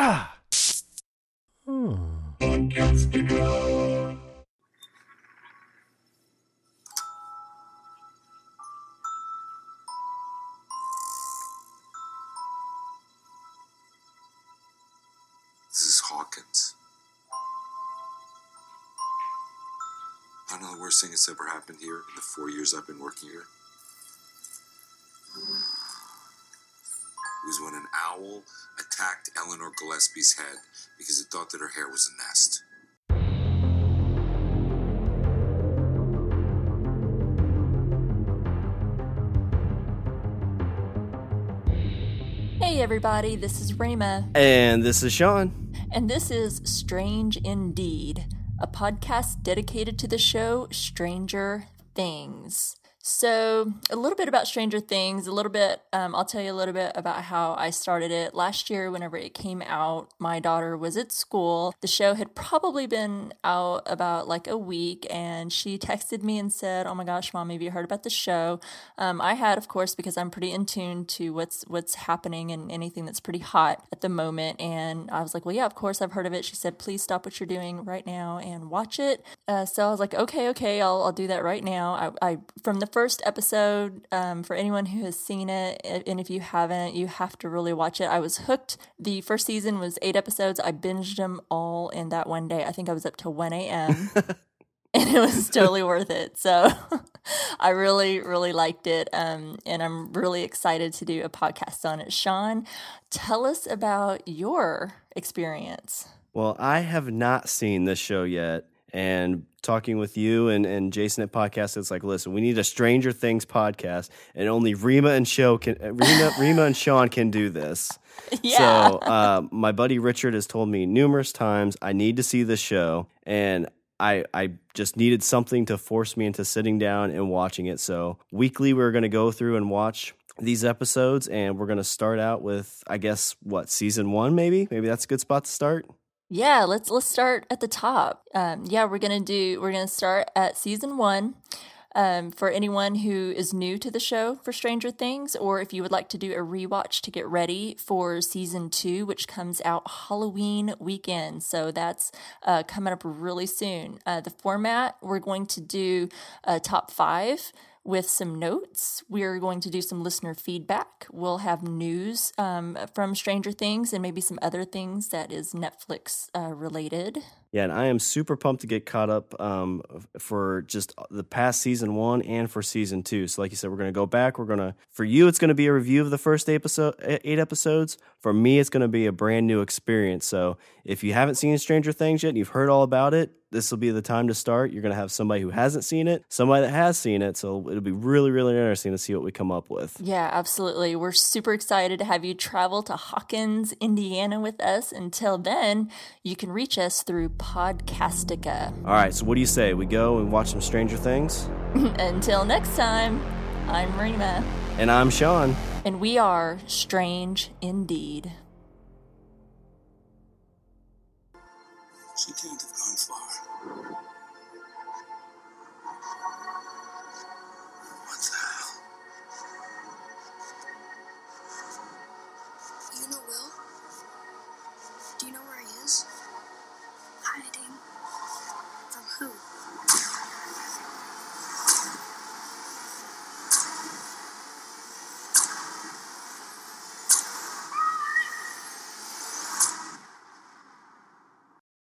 Ah. Hmm. This is Hawkins. I know the worst thing that's ever happened here in the four years I've been working here. It was when an owl attacked Eleanor Gillespie's head because it thought that her hair was a nest. Hey everybody, this is Rayma, And this is Sean. and this is Strange Indeed, a podcast dedicated to the show Stranger Things. So, a little bit about Stranger Things, a little bit, um, I'll tell you a little bit about how I started it. Last year, whenever it came out, my daughter was at school. The show had probably been out about like a week, and she texted me and said, Oh my gosh, mom, have you heard about the show? Um, I had, of course, because I'm pretty in tune to what's what's happening and anything that's pretty hot at the moment. And I was like, Well, yeah, of course, I've heard of it. She said, Please stop what you're doing right now and watch it. Uh, so I was like, Okay, okay, I'll, I'll do that right now. I, I from the first episode, um, for anyone who has seen it, and if you haven't, you have to really watch it. I was hooked. The first season was eight episodes. I binged them all in that one day. I think I was up to 1 a.m. and it was totally worth it. So I really, really liked it. Um, and I'm really excited to do a podcast on it. Sean, tell us about your experience. Well, I have not seen this show yet. And talking with you and, and Jason at podcast, it's like, listen, we need a Stranger Things podcast, and only Rima and Show can uh, Rima, Rima and Sean can do this. Yeah. So uh, my buddy Richard has told me numerous times I need to see this show, and I I just needed something to force me into sitting down and watching it. So weekly, we're going to go through and watch these episodes, and we're going to start out with I guess what season one, maybe maybe that's a good spot to start. Yeah, let's let's start at the top. Um, yeah, we're gonna do we're gonna start at season one. Um, for anyone who is new to the show for Stranger Things, or if you would like to do a rewatch to get ready for season two, which comes out Halloween weekend. So that's uh, coming up really soon. Uh, the format we're going to do uh, top five with some notes. We're going to do some listener feedback. We'll have news um, from Stranger Things and maybe some other things that is Netflix uh, related. Yeah, and I am super pumped to get caught up um, for just the past season one and for season two. So, like you said, we're going to go back. We're going to, for you, it's going to be a review of the first episode, eight episodes. For me, it's going to be a brand new experience. So, if you haven't seen Stranger Things yet and you've heard all about it, this will be the time to start. You're going to have somebody who hasn't seen it, somebody that has seen it. So, it'll be really really interesting to see what we come up with. Yeah, absolutely. We're super excited to have you travel to Hawkins, Indiana with us. Until then, you can reach us through Podcastica. All right, so what do you say? We go and watch some Stranger Things? Until next time, I'm Rima. And I'm Sean. And we are strange indeed. She can't have gone far. hiding? From who?